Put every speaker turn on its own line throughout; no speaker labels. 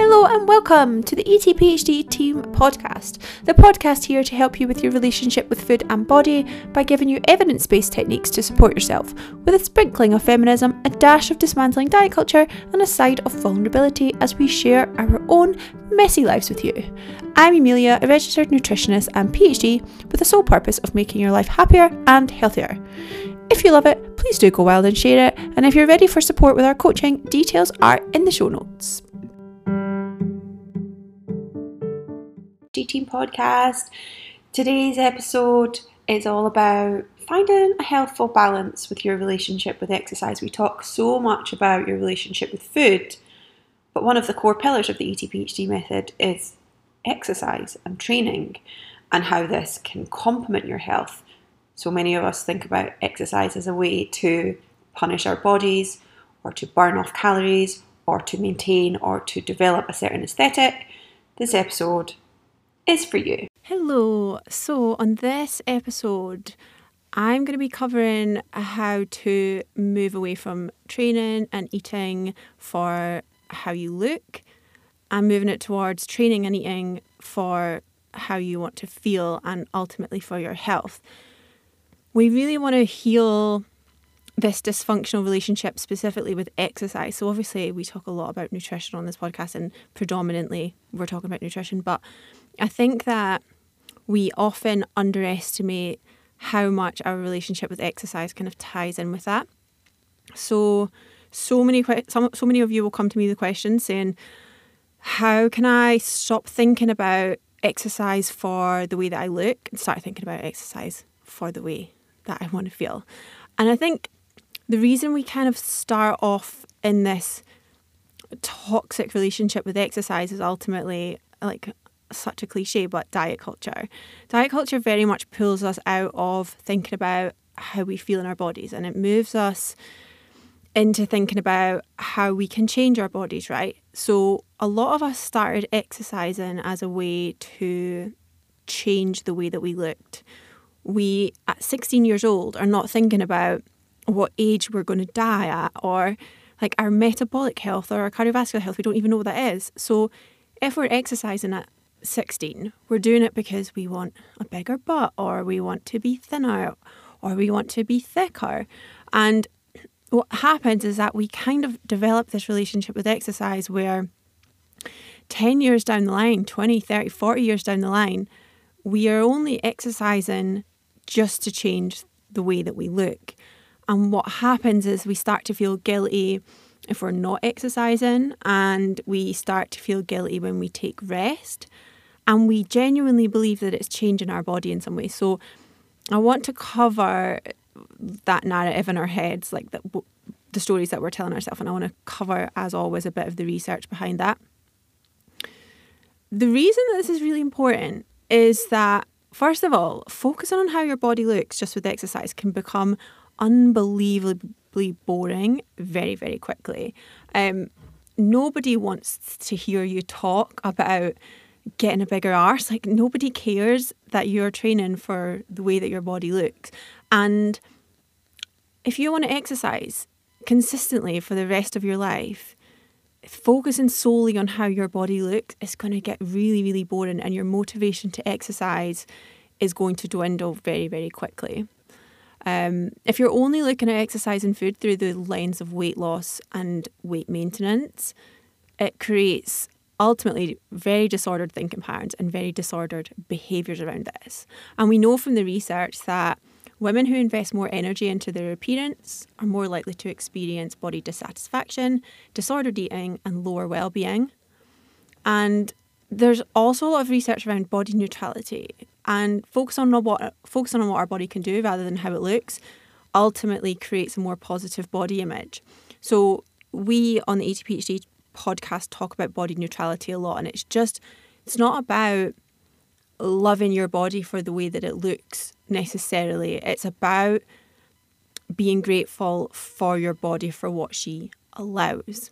Hello and welcome to the ETPHD Team Podcast, the podcast here to help you with your relationship with food and body by giving you evidence based techniques to support yourself, with a sprinkling of feminism, a dash of dismantling diet culture, and a side of vulnerability as we share our own messy lives with you. I'm Emilia, a registered nutritionist and PhD with the sole purpose of making your life happier and healthier. If you love it, please do go wild and share it, and if you're ready for support with our coaching, details are in the show notes. Team podcast. Today's episode is all about finding a healthful balance with your relationship with exercise. We talk so much about your relationship with food, but one of the core pillars of the ETPHD method is exercise and training and how this can complement your health. So many of us think about exercise as a way to punish our bodies or to burn off calories or to maintain or to develop a certain aesthetic. This episode is for you. Hello. So, on this episode, I'm going to be covering how to move away from training and eating for how you look and moving it towards training and eating for how you want to feel and ultimately for your health. We really want to heal this dysfunctional relationship specifically with exercise. So, obviously, we talk a lot about nutrition on this podcast, and predominantly we're talking about nutrition, but I think that we often underestimate how much our relationship with exercise kind of ties in with that. So, so many so, so many of you will come to me with the question saying, "How can I stop thinking about exercise for the way that I look and start thinking about exercise for the way that I want to feel?" And I think the reason we kind of start off in this toxic relationship with exercise is ultimately like such a cliche, but diet culture. Diet culture very much pulls us out of thinking about how we feel in our bodies and it moves us into thinking about how we can change our bodies, right? So, a lot of us started exercising as a way to change the way that we looked. We, at 16 years old, are not thinking about what age we're going to die at or like our metabolic health or our cardiovascular health. We don't even know what that is. So, if we're exercising at 16, we're doing it because we want a bigger butt or we want to be thinner or we want to be thicker. And what happens is that we kind of develop this relationship with exercise where 10 years down the line, 20, 30, 40 years down the line, we are only exercising just to change the way that we look. And what happens is we start to feel guilty if we're not exercising, and we start to feel guilty when we take rest and we genuinely believe that it's changing our body in some way. So I want to cover that narrative in our heads, like the, the stories that we're telling ourselves, and I want to cover, as always, a bit of the research behind that. The reason that this is really important is that, first of all, focusing on how your body looks just with exercise can become unbelievably boring very, very quickly. Um, nobody wants to hear you talk about getting a bigger arse. Like nobody cares that you're training for the way that your body looks. And if you want to exercise consistently for the rest of your life, focusing solely on how your body looks is going to get really, really boring, and your motivation to exercise is going to dwindle very, very quickly. Um, if you're only looking at exercise and food through the lens of weight loss and weight maintenance, it creates ultimately very disordered thinking patterns and very disordered behaviours around this. And we know from the research that women who invest more energy into their appearance are more likely to experience body dissatisfaction, disordered eating, and lower well-being. And there's also a lot of research around body neutrality and focus on what focusing on what our body can do rather than how it looks ultimately creates a more positive body image. So we on the ETPHD podcast talk about body neutrality a lot, and it's just, it's not about loving your body for the way that it looks necessarily. It's about being grateful for your body for what she allows.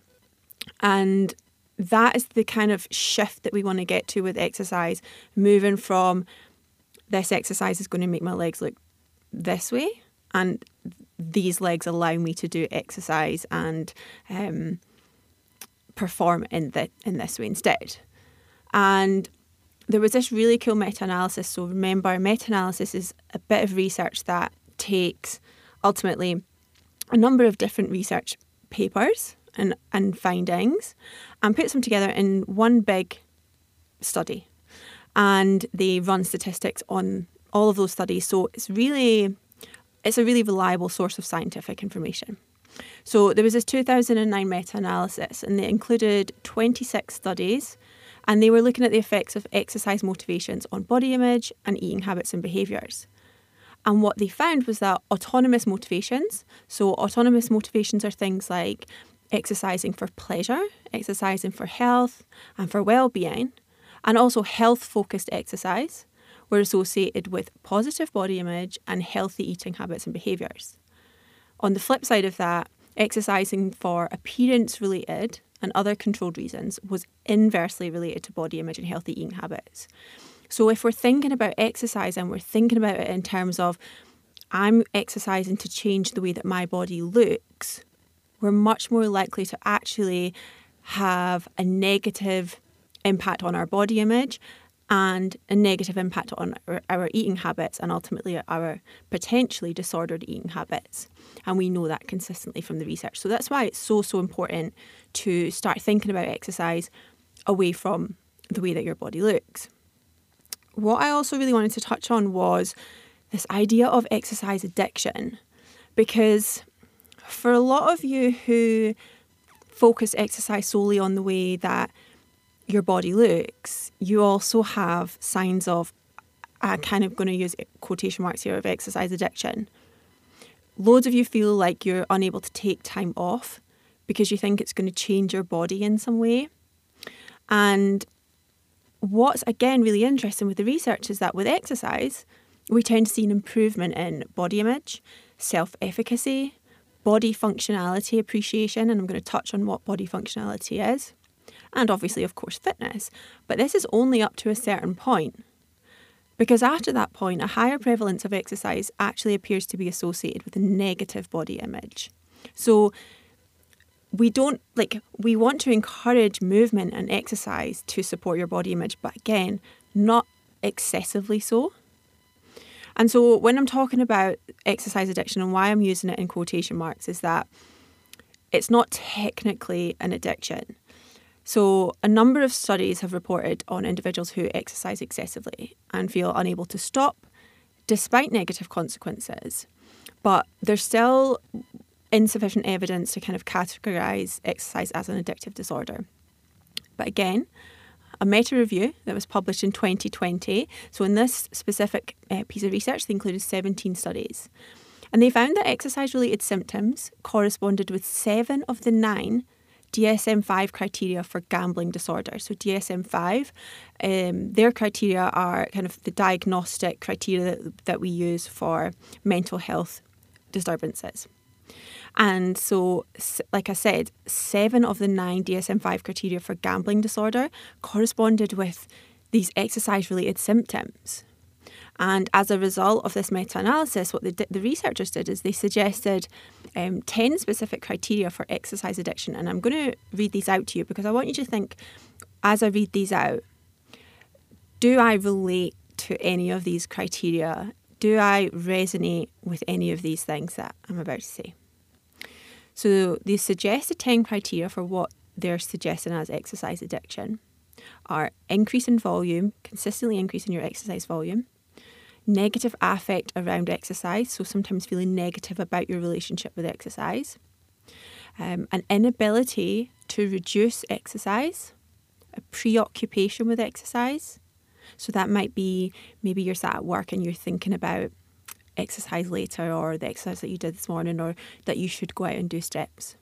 And that is the kind of shift that we want to get to with exercise, moving from this exercise is going to make my legs look this way, and these legs allow me to do exercise and um, perform in the in this way instead. And there was this really cool meta-analysis. So remember, meta-analysis is a bit of research that takes ultimately a number of different research papers and, and findings and puts them together in one big study. And they run statistics on all of those studies. So it's really it's a really reliable source of scientific information. So there was this 2009 meta-analysis and they included 26 studies and they were looking at the effects of exercise motivations on body image and eating habits and behaviours. And what they found was that autonomous motivations, so autonomous motivations are things like exercising for pleasure, exercising for health and for well-being, and also health-focused exercise were associated with positive body image and healthy eating habits and behaviours. On the flip side of that, exercising for appearance related and other controlled reasons was inversely related to body image and healthy eating habits. So if we're thinking about exercise and we're thinking about it in terms of I'm exercising to change the way that my body looks, we're much more likely to actually have a negative impact on our body image and a negative impact on our, eating habits and ultimately our potentially disordered eating habits. And we know that consistently from the research. So that's why it's so, so important to start thinking about exercise away from the way that your body looks. What I also really wanted to touch on was this idea of exercise addiction, because for a lot of you who focus exercise solely on the way that your body looks, you also have signs of, I'm kind of going to use quotation marks here, of exercise addiction. Loads of you feel like you're unable to take time off because you think it's going to change your body in some way. And what's again really interesting with the research is that with exercise, we tend to see an improvement in body image, self efficacy, body functionality appreciation, and I'm going to touch on what body functionality is and obviously, of course, fitness. But this is only up to a certain point. Because after that point, a higher prevalence of exercise actually appears to be associated with a negative body image. So we don't like, we want to encourage movement and exercise to support your body image, but again, not excessively so. And so when I'm talking about exercise addiction and why I'm using it in quotation marks is that it's not technically an addiction. So, a number of studies have reported on individuals who exercise excessively and feel unable to stop despite negative consequences. But there's still insufficient evidence to kind of categorize exercise as an addictive disorder. But again, a meta review that was published in 2020. So, in this specific uh, piece of research, they included 17 studies. And they found that exercise related symptoms corresponded with seven of the nine DSM 5 criteria for gambling disorder. So, DSM 5, um, their criteria are kind of the diagnostic criteria that, that we use for mental health disturbances. And so, like I said, seven of the nine DSM 5 criteria for gambling disorder corresponded with these exercise related symptoms. And as a result of this meta analysis, what the, the researchers did is they suggested um, 10 specific criteria for exercise addiction. And I'm going to read these out to you because I want you to think, as I read these out, do I relate to any of these criteria? Do I resonate with any of these things that I'm about to say? So, the suggested 10 criteria for what they're suggesting as exercise addiction are increase in volume, consistently increasing your exercise volume, negative affect around exercise, so sometimes feeling negative about your relationship with exercise, um, an inability to reduce exercise, a preoccupation with exercise. So that might be maybe you're sat at work and you're thinking about exercise later or the exercise that you did this morning or that you should go out and do steps.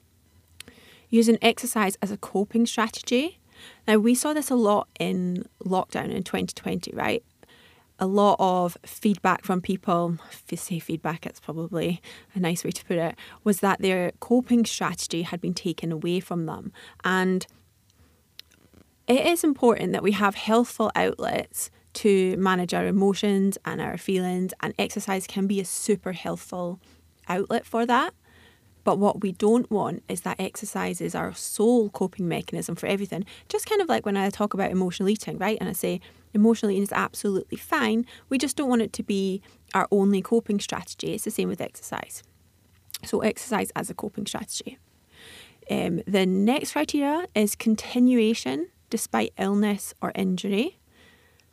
Using exercise as a coping strategy. Now, we saw this a lot in lockdown in 2020, right? A lot of feedback from people, if you say feedback, it's probably a nice way to put it, was that their coping strategy had been taken away from them. And it is important that we have healthful outlets to manage our emotions and our feelings, and exercise can be a super healthful outlet for that. But what we don't want is that exercise is our sole coping mechanism for everything. Just kind of like when I talk about emotional eating, right? And I say emotional eating is absolutely fine. We just don't want it to be our only coping strategy. It's the same with exercise. So, exercise as a coping strategy. Um, the next criteria is continuation despite illness or injury.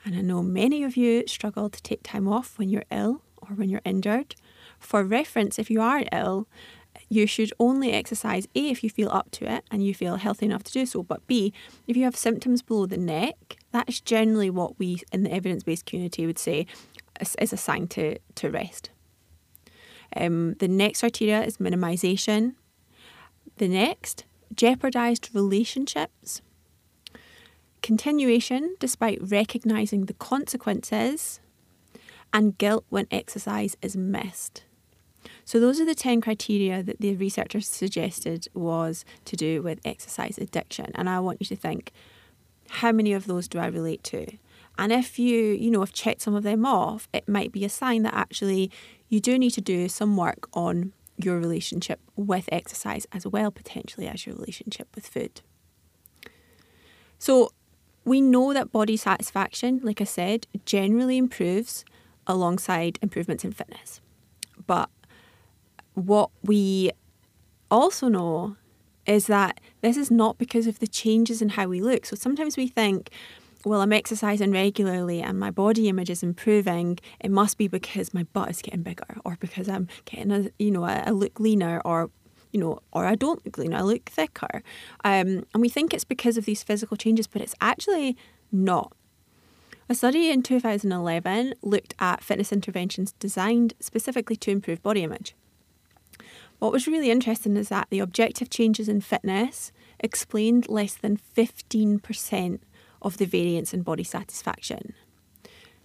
And I know many of you struggle to take time off when you're ill or when you're injured. For reference, if you are ill, you should only exercise A if you feel up to it and you feel healthy enough to do so, but B, if you have symptoms below the neck, that is generally what we in the evidence based community would say is, a sign to, to rest. Um, the next criteria is minimisation. The next, jeopardised relationships. Continuation despite recognising the consequences. And guilt when exercise is missed. So, those are the 10 criteria that the researchers suggested was to do with exercise addiction. And I want you to think how many of those do I relate to? And if you, you know, have checked some of them off, it might be a sign that actually you do need to do some work on your relationship with exercise as well, potentially as your relationship with food. So, we know that body satisfaction, like I said, generally improves alongside improvements in fitness. But what we also know is that this is not because of the changes in how we look. So sometimes we think, well, I'm exercising regularly and my body image is improving. It must be because my butt is getting bigger, or because I'm getting a, you know, I look leaner, or you know, or I don't look leaner, I look thicker. Um, and we think it's because of these physical changes, but it's actually not. A study in 2011 looked at fitness interventions designed specifically to improve body image. What was really interesting is that the objective changes in fitness explained less than 15% of the variance in body satisfaction.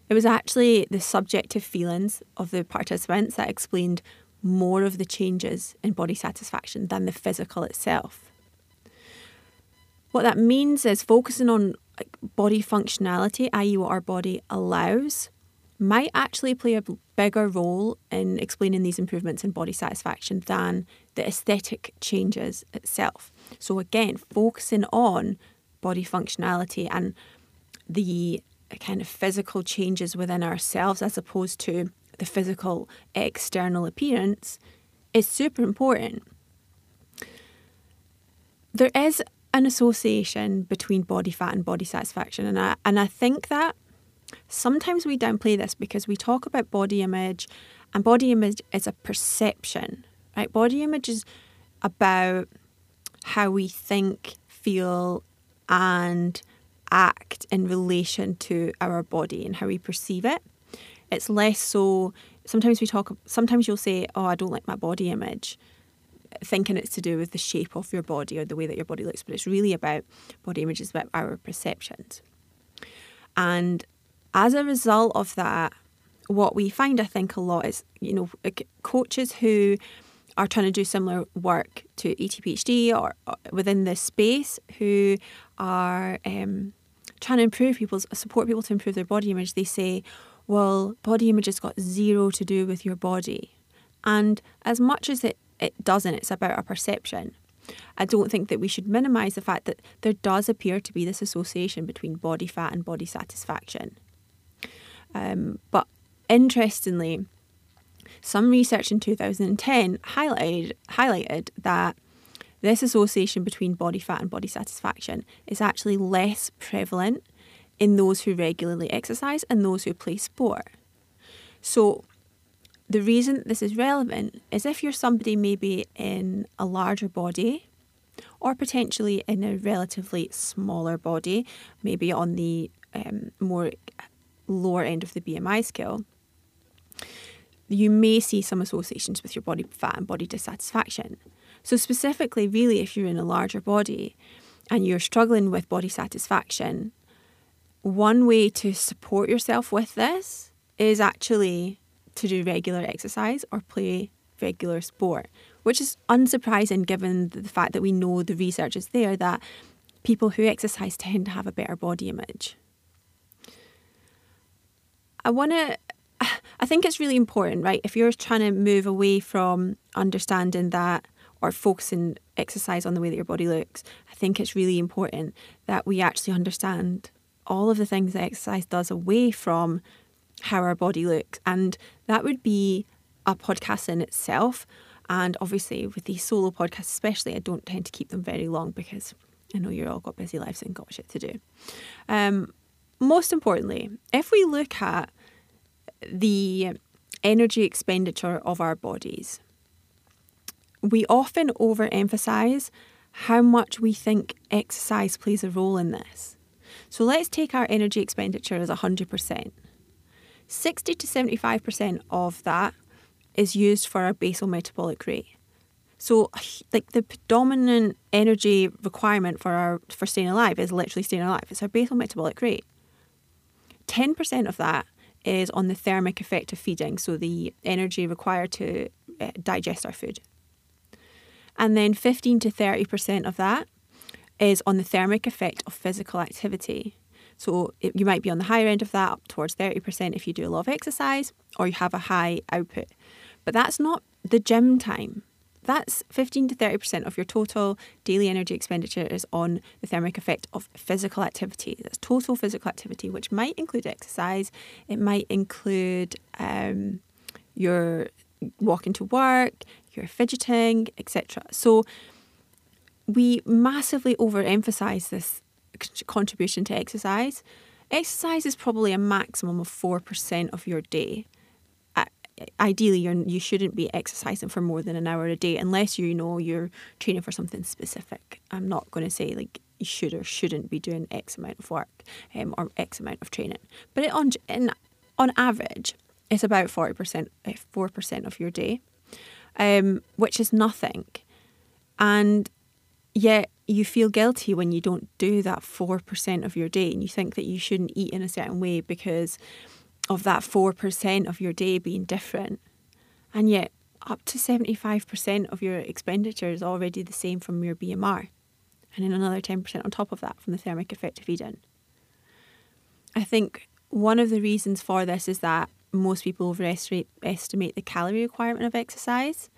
It was actually the subjective feelings of the participants that explained more of the changes in body satisfaction than the physical itself. What that means is focusing on body functionality, i.e., what our body allows, might actually play a bigger role in explaining these improvements in body satisfaction than the aesthetic changes itself. So, again, focusing on body functionality and the kind of physical changes within ourselves as opposed to the physical external appearance is super important. There is an association between body fat and body satisfaction, and I, and I think that Sometimes we downplay this because we talk about body image, and body image is a perception, right? Body image is about how we think, feel, and act in relation to our body and how we perceive it. It's less so. Sometimes we talk, sometimes you'll say, Oh, I don't like my body image, thinking it's to do with the shape of your body or the way that your body looks, but it's really about body image is about our perceptions. And as a result of that, what we find, I think, a lot is, you know, coaches who are trying to do similar work to ETPHD or, or within this space who are um, trying to improve people's support people to improve their body image. They say, well, body image has got zero to do with your body. And as much as it, it doesn't, it's about our perception. I don't think that we should minimise the fact that there does appear to be this association between body fat and body satisfaction. Um, but interestingly, some research in 2010 highlighted, highlighted that this association between body fat and body satisfaction is actually less prevalent in those who regularly exercise and those who play sport. So, the reason this is relevant is if you're somebody maybe in a larger body or potentially in a relatively smaller body, maybe on the um, more lower end of the BMI scale, you may see some associations with your body fat and body dissatisfaction. So, specifically, really, if you're in a larger body and you're struggling with body satisfaction, one way to support yourself with this is actually to do regular exercise or play regular sport, which is unsurprising given the fact that we know the research is there that people who exercise tend to have a better body image. I want to. I think it's really important, right? If you're trying to move away from understanding that, or focusing exercise on the way that your body looks, I think it's really important that we actually understand all of the things that exercise does away from how our body looks. And that would be a podcast in itself. And obviously, with these solo podcasts, especially, I don't tend to keep them very long because I know you're all got busy lives and got shit to do. Um, most importantly, if we look at the energy expenditure of our bodies, we often overemphasize how much we think exercise plays a role in this. So let's take our energy expenditure as 100%. 60 to 75% of that is used for our basal metabolic rate. So, like the predominant energy requirement for our for staying alive is literally staying alive. It's our basal metabolic rate. Ten percent of that is on the thermic effect of feeding, so the energy required to uh, digest our food. And then fifteen to thirty percent of that is on the thermic effect of physical activity. So it, you might be on the higher end of that, up towards 30% if you do a lot of exercise or you have a high output. But that's not the gym time. That's 15 to 30% of your total daily energy expenditure is on the thermic effect of physical activity. That's total physical activity, which might include exercise, it might include um, your walking to work, your fidgeting, etc. So we massively overemphasize this contribution to exercise. Exercise is probably a maximum of 4% of your day. Ideally, you're, you shouldn't be exercising for more than an hour a day unless you know you're training for something specific. I'm not going to say like you should or shouldn't be doing X amount of work um, or X amount of training. But it, on, in, on average, it's about 40%, 4% of your day, um, which is nothing. And yet you feel guilty when you don't do that 4% of your day and you think that you shouldn't eat in a certain way because of that 4% of your day being different. And yet, up to 75% of your expenditure is already the same from your BMR, and then another 10% on top of that from the thermic effect of eating. I think one of the reasons for this is that most people overestimate the calorie requirement of exercise,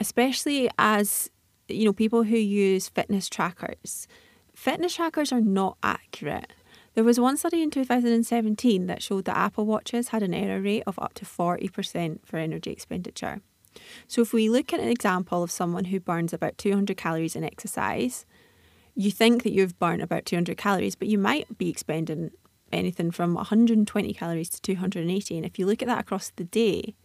especially as you know, people who use fitness trackers, fitness trackers are not accurate. There was one study in 2017 that showed that Apple Watches had an error rate of up to 40% for energy expenditure. So, if we look at an example of someone who burns about 200 calories in exercise, you think that you've burnt about 200 calories, but you might be expending anything from 120 calories to 280. And if you look at that across the day,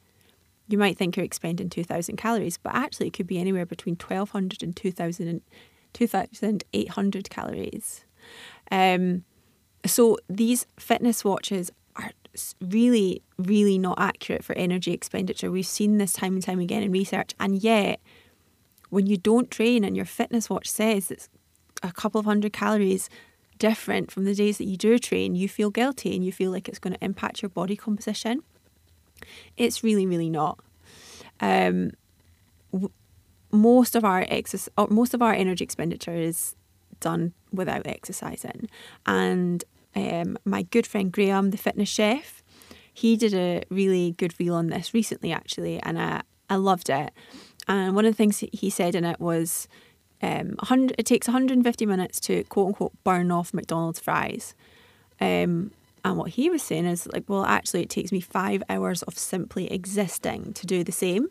you might think you're expending 2,000 calories, but actually it could be anywhere between 1,200 and 2,000 2,800 calories. Um, so these fitness watches are really, really not accurate for energy expenditure. We've seen this time and time again in research, and yet when you don't train and your fitness watch says it's a couple of hundred calories different from the days that you do train, you feel guilty and you feel like it's going to impact your body composition. It's really, really not. Um, w- most of our exercise, most of our energy expenditure is done without exercising, and um, my good friend Graham, the fitness chef, he did a really good reel on this recently, actually, and I I loved it. And one of the things he said in it was, um, it takes 150 minutes to quote unquote burn off McDonald's fries. Um, and what he was saying is like, well, actually, it takes me five hours of simply existing to do the same.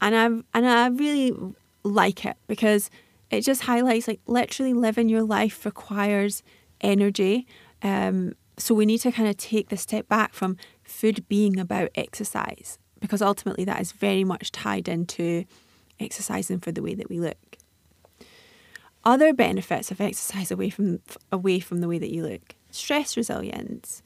And I and I really like it because it just highlights like literally living your life requires energy. Um, so we need to kind of take the step back from food being about exercise because ultimately that is very much tied into exercising for the way that we look. Other benefits of exercise away from away from the way that you look stress resilience.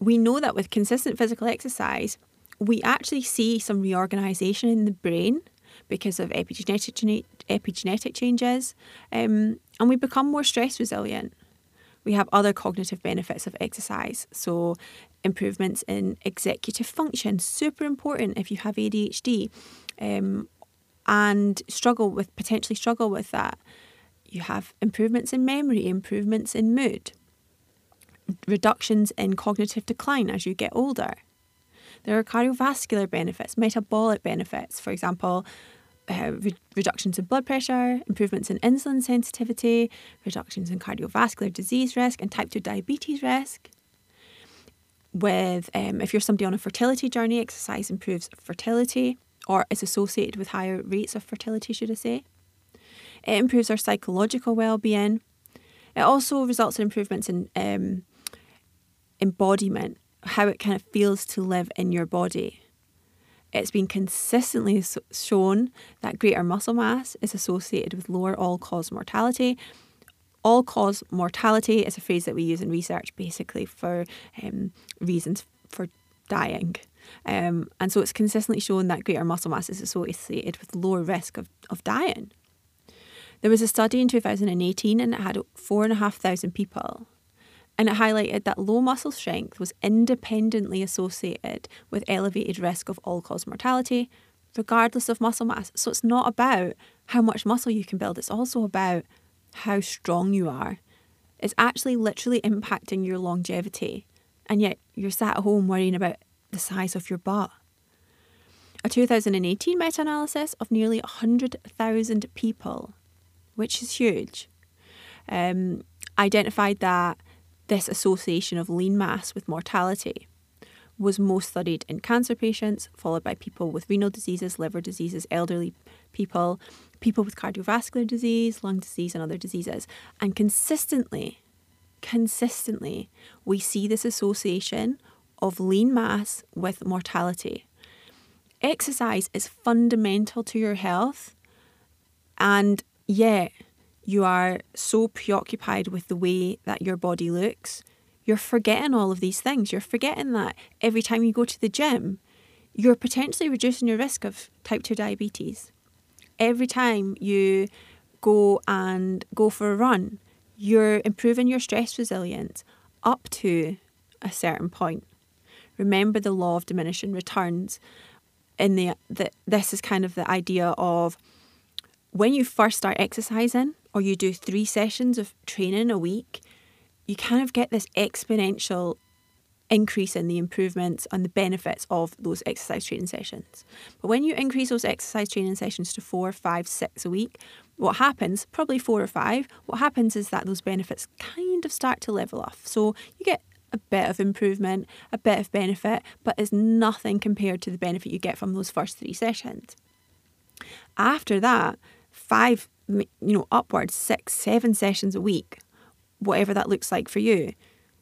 We know that with consistent physical exercise, we actually see some reorganization in the brain because of epigenetic, epigenetic changes, um, and we become more stress resilient. We have other cognitive benefits of exercise, so improvements in executive function, super important if you have ADHD um, and struggle with potentially struggle with that. You have improvements in memory, improvements in mood reductions in cognitive decline as you get older. There are cardiovascular benefits, metabolic benefits. For example, uh, re- reductions in blood pressure, improvements in insulin sensitivity, reductions in cardiovascular disease risk, and type 2 diabetes risk. With um, if you're somebody on a fertility journey, exercise improves fertility or is associated with higher rates of fertility, should I say. It improves our psychological well-being. It also results in improvements in um, embodiment, how it kind of feels to live in your body. It's been consistently shown that greater muscle mass is associated with lower all cause mortality. All cause mortality is a phrase that we use in research basically for um, reasons for dying. Um, and so it's consistently shown that greater muscle mass is associated with lower risk of, of dying. There was a study in 2018 and it had 4,500 people and it highlighted that low muscle strength was independently associated with elevated risk of all cause mortality, regardless of muscle mass. So it's not about how much muscle you can build, it's also about how strong you are. It's actually literally impacting your longevity, and yet you're sat at home worrying about the size of your butt. A 2018 meta analysis of nearly 100,000 people, which is huge, um, identified that this association of lean mass with mortality was most studied in cancer patients, followed by people with renal diseases, liver diseases, elderly people, people with cardiovascular disease, lung disease, and other diseases. And consistently, consistently, we see this association of lean mass with mortality. Exercise is fundamental to your health, and yet you are so preoccupied with the way that your body looks, you're forgetting all of these things. You're forgetting that every time you go to the gym, you're potentially reducing your risk of type 2 diabetes. Every time you go and go for a run, you're improving your stress resilience up to a certain point. Remember the law of diminishing returns. In the, the this is kind of the idea of when you first start exercising, or you do three sessions of training a week, you kind of get this exponential increase in the improvements and the benefits of those exercise training sessions. But when you increase those exercise training sessions to four, five, six a week, what happens, probably four or five, what happens is that those benefits kind of start to level off. So you get a bit of improvement, a bit of benefit, but it's nothing compared to the benefit you get from those first three sessions. After that, five you know, upwards six, seven sessions a week, whatever that looks like for you,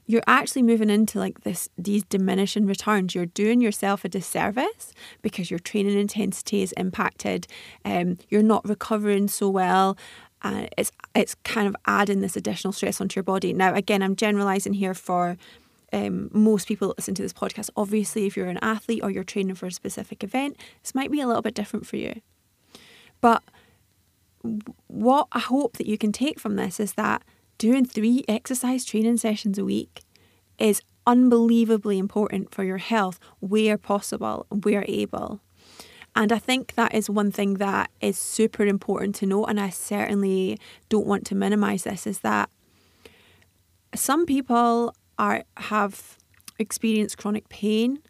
you're actually moving into like this these diminishing returns. You're doing yourself a disservice because your training intensity is impacted. Um, you're not recovering so well. Uh, it's it's kind of adding this additional stress onto your body. Now, again, I'm generalizing here for um, most people that listen to this podcast. Obviously, if you're an athlete or you're training for a specific event, this might be a little bit different for you. But what I hope that you can take from this is that doing three exercise training sessions a week is unbelievably important for your health where possible, where able. And I think that is one thing that is super important to note, and I certainly don't want to minimize this, is that some people are have experienced chronic pain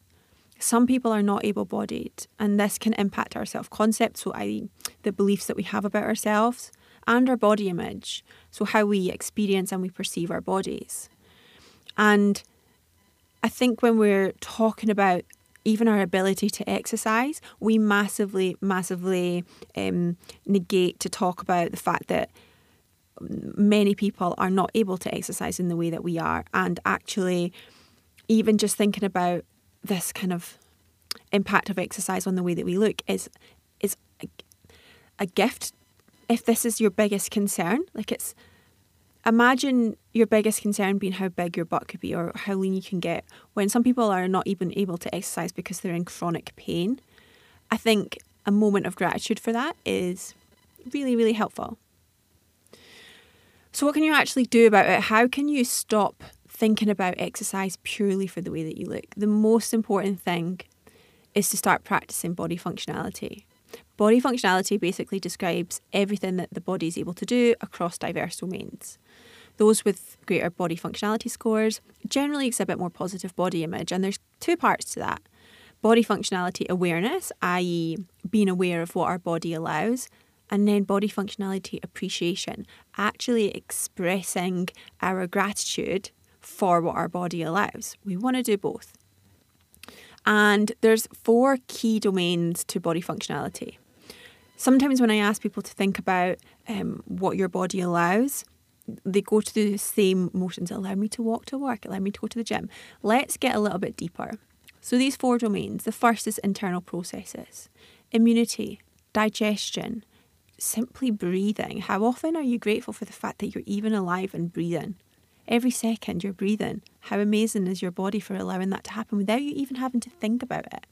some people are not able bodied, and this can impact our self concept, so i.e., the beliefs that we have about ourselves, and our body image, so how we experience and we perceive our bodies. And I think when we're talking about even our ability to exercise, we massively, massively um, negate to talk about the fact that many people are not able to exercise in the way that we are. And actually, even just thinking about this kind of impact of exercise on the way that we look is is a, a gift. If this is your biggest concern like it's imagine your biggest concern being how big your butt could be or how lean you can get when some people are not even able to exercise because they're in chronic pain. I think a moment of gratitude for that is really really helpful. So what can you actually do about it? How can you stop thinking about exercise purely for the way that you look. The most important thing is to start practicing body functionality. Body functionality basically describes everything that the body is able to do across diverse domains. Those with greater body functionality scores generally exhibit more positive body image, and there's two parts to that. body functionality awareness, i.e., being aware of what our body allows, and then body functionality appreciation, actually expressing our gratitude for what our body allows. We want to do both. And there's four key domains to body functionality. Sometimes when I ask people to think about um, what your body allows, they go to the same motions. Allow me to walk to work, allow me to go to the gym. Let's get a little bit deeper. So, these four domains the first is internal processes, immunity, digestion, simply breathing. How often are you grateful for the fact that you're even alive and breathing? Every second you're breathing. How amazing is your body for allowing that to happen without you even having to think about it?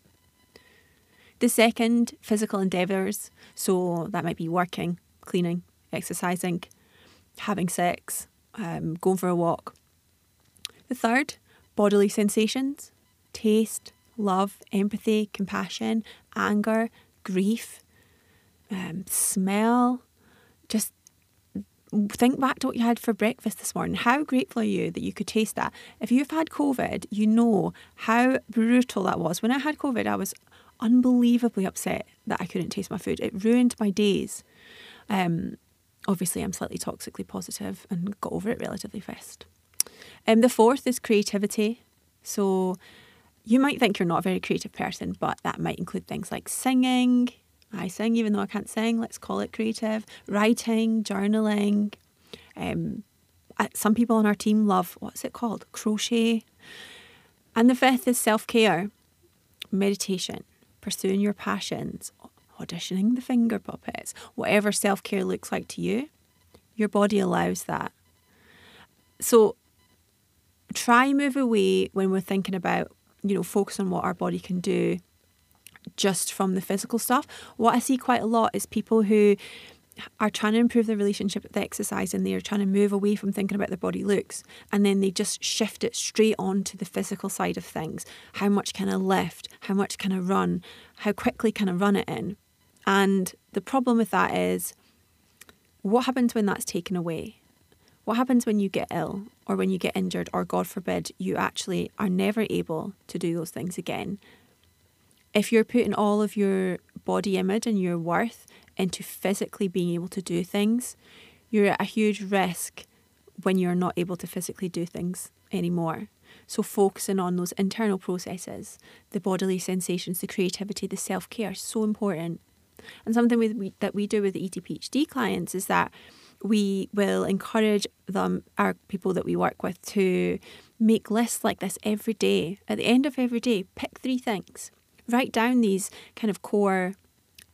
The second, physical endeavours. So that might be working, cleaning, exercising, having sex, um, going for a walk. The third, bodily sensations, taste, love, empathy, compassion, anger, grief, um, smell. Just think back to what you had for breakfast this morning. How grateful are you that you could taste that? If you've had COVID, you know how brutal that was. When I had COVID, I was unbelievably upset that I couldn't taste my food. It ruined my days. Um, obviously, I'm slightly toxically positive and got over it relatively fast. Um, the fourth is creativity. So you might think you're not a very creative person, but that might include things like singing, I sing even though I can't sing, let's call it creative. Writing, journaling. Um, some people on our team love, what's it called? Crochet. And the fifth is self care, meditation, pursuing your passions, auditioning the finger puppets, whatever self care looks like to you. Your body allows that. So try move away when we're thinking about, you know, focus on what our body can do just from the physical stuff. What I see quite a lot is people who are trying to improve their relationship with the exercise and they're trying to move away from thinking about their body looks and then they just shift it straight on to the physical side of things. How much can I lift? How much can I run? How quickly can I run it in? And the problem with that is what happens when that's taken away? What happens when you get ill or when you get injured or, God forbid, you actually are never able to do those things again? If you're putting all of your body image and your worth into physically being able to do things, you're at a huge risk when you're not able to physically do things anymore. So, focusing on those internal processes, the bodily sensations, the creativity, the self care, is so important. And something we, that we do with the ETPHD clients is that we will encourage them, our people that we work with, to make lists like this every day. At the end of every day, pick three things write down these kind of core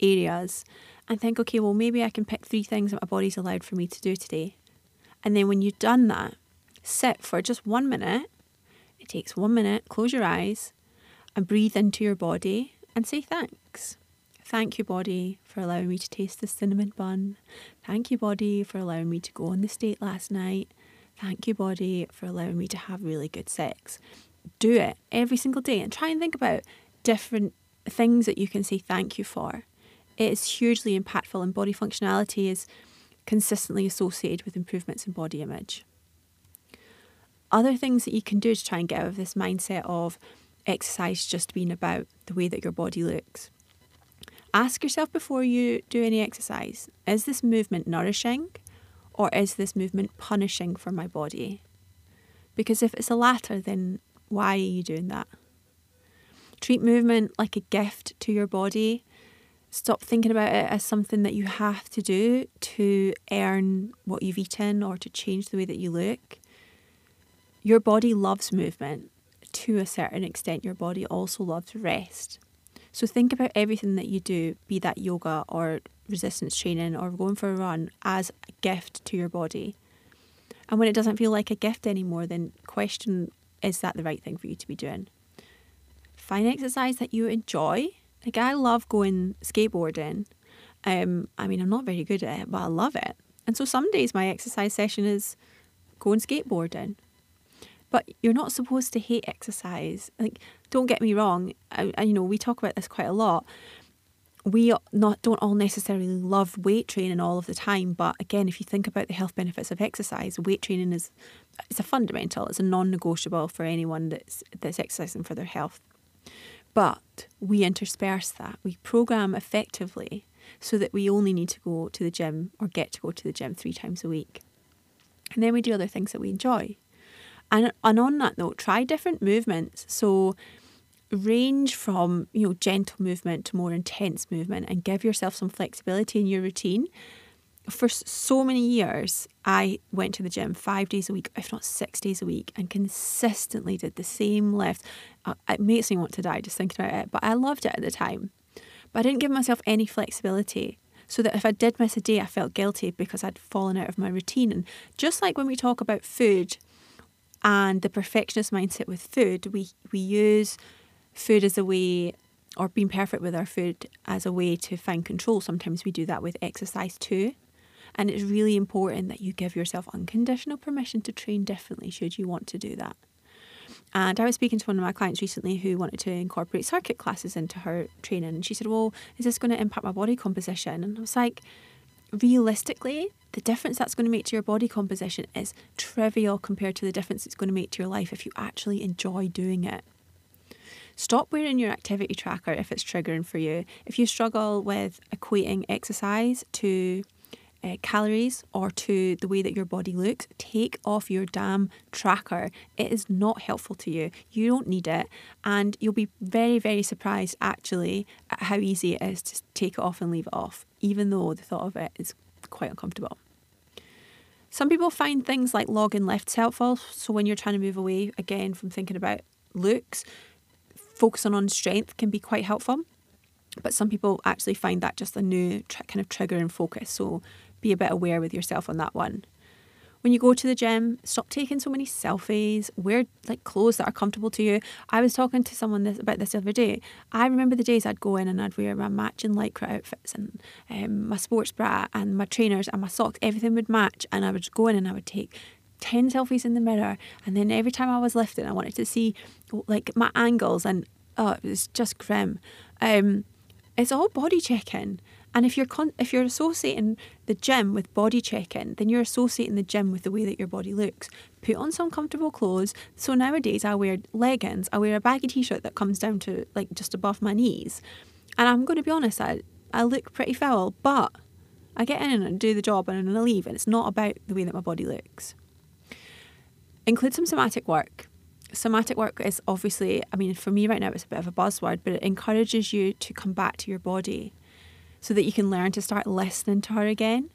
areas and think, okay, well, maybe I can pick three things that my body's allowed for me to do today. And then when you've done that, sit for just one minute. It takes one minute, close your eyes and breathe into your body and say thanks. Thank you, body, for allowing me to taste the cinnamon bun. Thank you, body, for allowing me to go on the state last night. Thank you, body, for allowing me to have really good sex. Do it every single day and try and think about different things that you can say thank you for. It is hugely impactful, and body functionality is consistently associated with improvements in body image. Other things that you can do to try and get out of this mindset of exercise just being about the way that your body looks. Ask yourself before you do any exercise is this movement nourishing or is this movement punishing for my body? Because if it's the latter, then why are you doing that? Treat movement like a gift to your body. Stop thinking about it as something that you have to do to earn what you've eaten or to change the way that you look. Your body loves movement to a certain extent. Your body also loves rest. So think about everything that you do, be that yoga or resistance training or going for a run, as a gift to your body. And when it doesn't feel like a gift anymore, then question is that the right thing for you to be doing? Find exercise that you enjoy. Like I love going skateboarding. Um, I mean, I'm not very good at it, but I love it. And so some days my exercise session is going skateboarding. But you're not supposed to hate exercise. Like, don't get me wrong. I, I, you know, we talk about this quite a lot. We not don't all necessarily love weight training all of the time, but again, if you think about the health benefits of exercise, weight training is it's a fundamental. It's a non-negotiable for anyone that's that's exercising for their health. But we intersperse that. We program effectively so that we only need to go to the gym or get to go to the gym three times a week. And then we do other things that we enjoy. And, and on that note, try different movements. So range from, you know, gentle movement to more intense movement and give yourself some flexibility in your routine. For so many years, I went to the gym five days a week, if not six days a week, and consistently did the same lift. Uh, it makes me want to die just thinking about it, but I loved it at the time. But I didn't give myself any flexibility so that if I did miss a day, I felt guilty because I'd fallen out of my routine. And just like when we talk about food and the perfectionist mindset with food, we, we use food as a way or being perfect with our food as a way to find control. Sometimes we do that with exercise too. And it's really important that you give yourself unconditional permission to train differently should you want to do that. And I was speaking to one of my clients recently who wanted to incorporate circuit classes into her training. And she said, Well, is this going to impact my body composition? And I was like, Realistically, the difference that's going to make to your body composition is trivial compared to the difference it's going to make to your life if you actually enjoy doing it. Stop wearing your activity tracker if it's triggering for you. If you struggle with equating exercise to uh, calories or to the way that your body looks, take off your damn tracker. It is not helpful to you. You don't need it. And you'll be very, very surprised actually at how easy it is to take it off and leave it off, even though the thought of it is quite uncomfortable. Some people find things like log and lifts helpful. So when you're trying to move away again from thinking about looks, focusing on strength can be quite helpful. But some people actually find that just a new tr- kind of trigger and focus. So be a bit aware with yourself on that one. When you go to the gym, stop taking so many selfies. Wear like clothes that are comfortable to you. I was talking to someone this, about this the other day. I remember the days I'd go in and I'd wear my matching lycra outfits and um, my sports bra and my trainers and my socks. Everything would match, and I would go in and I would take 10 selfies in the mirror and then every time I was lifting I wanted to see like my angles and oh it was just grim um, it's all body checking and if you're con- if you're associating the gym with body check-in, then you're associating the gym with the way that your body looks. Put on some comfortable clothes. So nowadays I wear leggings. I wear a baggy t-shirt that comes down to like just above my knees. And I'm going to be honest, I I look pretty foul, but I get in and do the job and then I leave, and it's not about the way that my body looks. Include some somatic work. Somatic work is obviously, I mean, for me right now, it's a bit of a buzzword, but it encourages you to come back to your body so that you can learn to start listening to her again.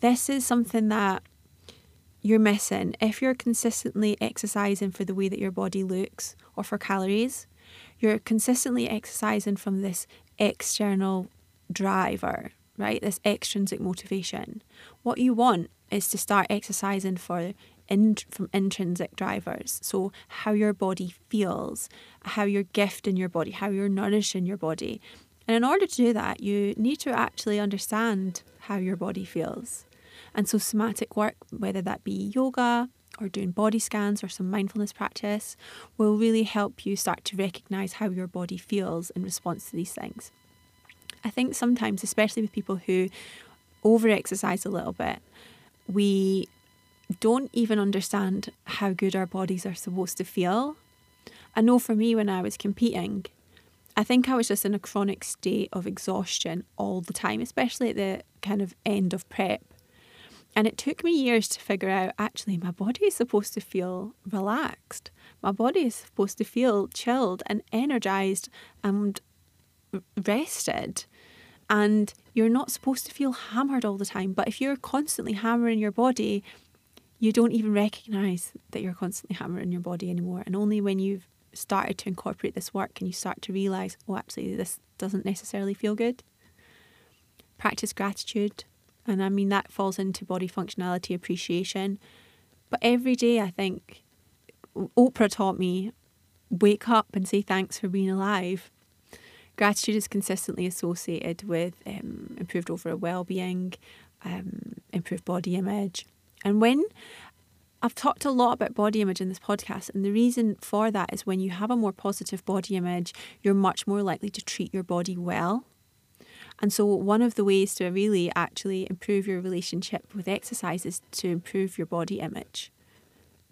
This is something that you're missing if you're consistently exercising for the way that your body looks or for calories. You're consistently exercising from this external driver, right? This extrinsic motivation. What you want is to start exercising for in, from intrinsic drivers. So, how your body feels, how you're gifting your body, how you're nourishing your body. And in order to do that, you need to actually understand how your body feels. And so, somatic work, whether that be yoga or doing body scans or some mindfulness practice, will really help you start to recognize how your body feels in response to these things. I think sometimes, especially with people who over exercise a little bit, we don't even understand how good our bodies are supposed to feel. I know for me, when I was competing, I think I was just in a chronic state of exhaustion all the time, especially at the kind of end of prep. And it took me years to figure out actually, my body is supposed to feel relaxed. My body is supposed to feel chilled and energized and rested. And you're not supposed to feel hammered all the time. But if you're constantly hammering your body, you don't even recognize that you're constantly hammering your body anymore. And only when you've started to incorporate this work and you start to realize, oh, actually, this doesn't necessarily feel good. Practice gratitude. And I mean, that falls into body functionality appreciation. But every day, I think Oprah taught me wake up and say thanks for being alive. Gratitude is consistently associated with um, improved overall well being, um, improved body image. And when I've talked a lot about body image in this podcast, and the reason for that is when you have a more positive body image, you're much more likely to treat your body well. And so, one of the ways to really actually improve your relationship with exercise is to improve your body image.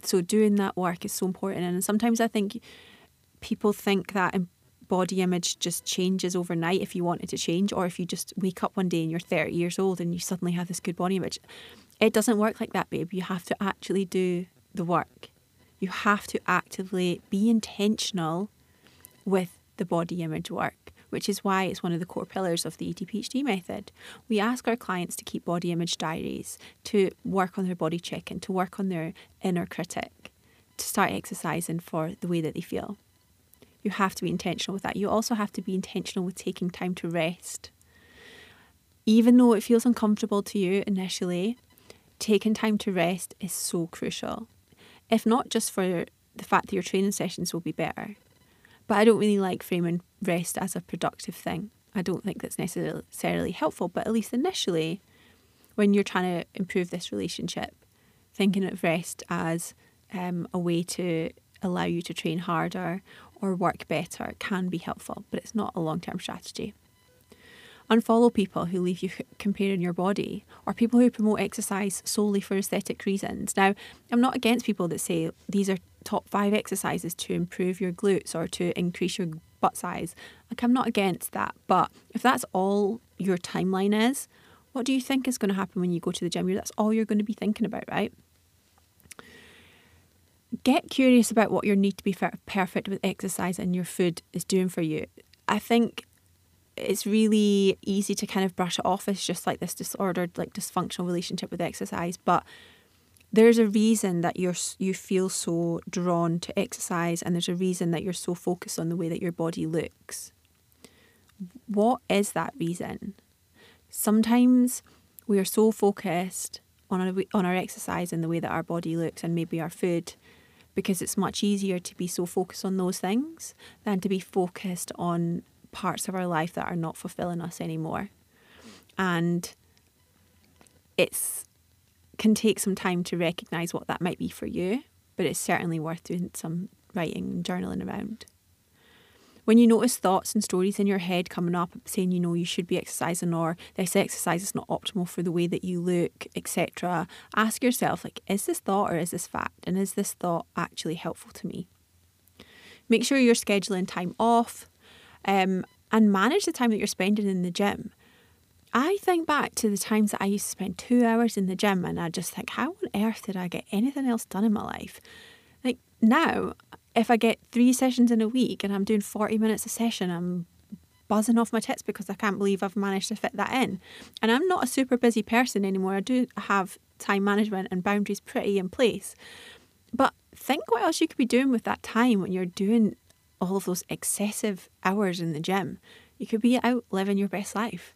So, doing that work is so important. And sometimes I think people think that body image just changes overnight if you want it to change, or if you just wake up one day and you're 30 years old and you suddenly have this good body image. It doesn't work like that, babe. You have to actually do the work. You have to actively be intentional with the body image work, which is why it's one of the core pillars of the ETPHD method. We ask our clients to keep body image diaries, to work on their body check to work on their inner critic, to start exercising for the way that they feel. You have to be intentional with that. You also have to be intentional with taking time to rest. Even though it feels uncomfortable to you initially, taking time to rest is so crucial. If not just for the fact that your training sessions will be better, but I don't really like framing rest as a productive thing. I don't think that's necessarily helpful, but at least initially, when you're trying to improve this relationship, thinking of rest as um, a way to allow you to train harder or work better can be helpful, but it's not a long term strategy. Unfollow people who leave you comparing your body or people who promote exercise solely for aesthetic reasons. Now, I'm not against people that say these are top five exercises to improve your glutes or to increase your butt size. Like, I'm not against that. But if that's all your timeline is, what do you think is going to happen when you go to the gym? That's all you're going to be thinking about, right? Get curious about what your need to be perfect with exercise and your food is doing for you. I think it's really easy to kind of brush it off as just like this disordered, like dysfunctional relationship with exercise. But there's a reason that you're you feel so drawn to exercise, and there's a reason that you're so focused on the way that your body looks. What is that reason? Sometimes we are so focused on our, on our exercise and the way that our body looks, and maybe our food, because it's much easier to be so focused on those things than to be focused on parts of our life that are not fulfilling us anymore. And it's can take some time to recognize what that might be for you, but it's certainly worth doing some writing and journaling around. When you notice thoughts and stories in your head coming up saying, you know, you should be exercising or this exercise is not optimal for the way that you look, etc., ask yourself, like, is this thought or is this fact? And is this thought actually helpful to me? Make sure you're scheduling time off um, and manage the time that you're spending in the gym. I think back to the times that I used to spend two hours in the gym and I just think, how on earth did I get anything else done in my life? Like now, if I get three sessions in a week and I'm doing 40 minutes a session, I'm buzzing off my tits because I can't believe I've managed to fit that in. And I'm not a super busy person anymore. I do have time management and boundaries pretty in place. But think what else you could be doing with that time when you're doing all of those excessive hours in the gym. You could be out living your best life.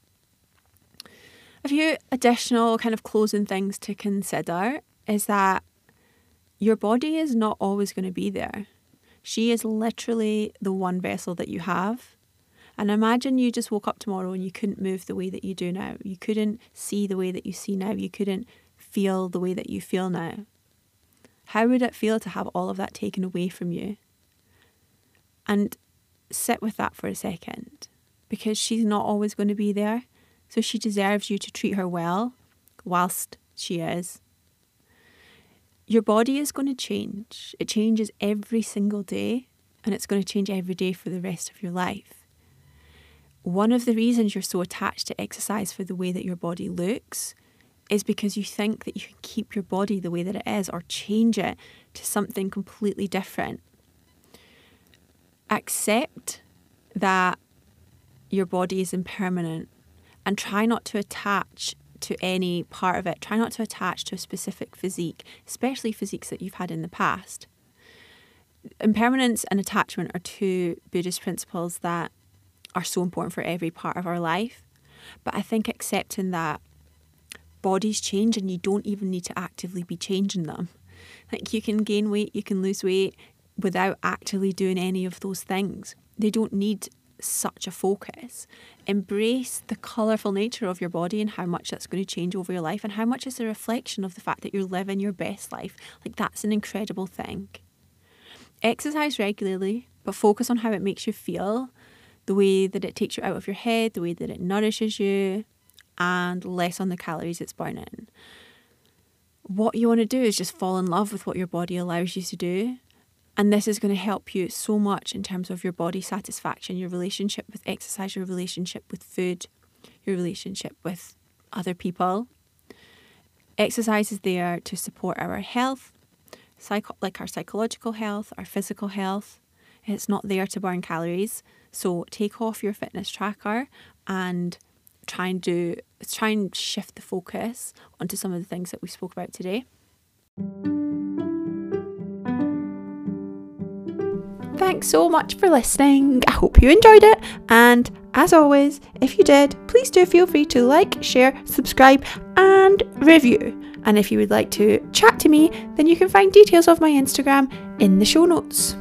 A few additional kind of closing things to consider is that your body is not always going to be there. She is literally the one vessel that you have. And imagine you just woke up tomorrow and you couldn't move the way that you do now. You couldn't see the way that you see now. You couldn't feel the way that you feel now. How would it feel to have all of that taken away from you? And sit with that for a second because she's not always going to be there. So she deserves you to treat her well whilst she is. Your body is going to change. It changes every single day and it's going to change every day for the rest of your life. One of the reasons you're so attached to exercise for the way that your body looks is because you think that you can keep your body the way that it is or change it to something completely different accept that your body is impermanent and try not to attach to any part of it. Try not to attach to a specific physique, especially physiques that you've had in the past. Impermanence and attachment are two Buddhist principles that are so important for every part of our life. But I think accepting that bodies change and you don't even need to actively be changing them. Like you can gain weight, you can lose weight, without actually doing any of those things. They don't need such a focus. Embrace the colourful nature of your body and how much that's going to change over your life and how much is a reflection of the fact that you're living your best life. Like, that's an incredible thing. Exercise regularly, but focus on how it makes you feel, the way that it takes you out of your head, the way that it nourishes you, and less on the calories it's burning. What you want to do is just fall in love with what your body allows you to do And this is going to help you so much in terms of your body satisfaction, your relationship with exercise, your relationship with food, your relationship with other people. Exercise is there to support our health, like our psychological health, our physical health. It's not there to burn calories. So take off your fitness tracker and try and do try and shift the focus onto some of the things that we spoke about today. Thanks so much for listening. I hope you enjoyed it. And as always, if you did, please do feel free to like, share, subscribe, and review. And if you would like to chat to me, then you can find details of my Instagram in the show notes.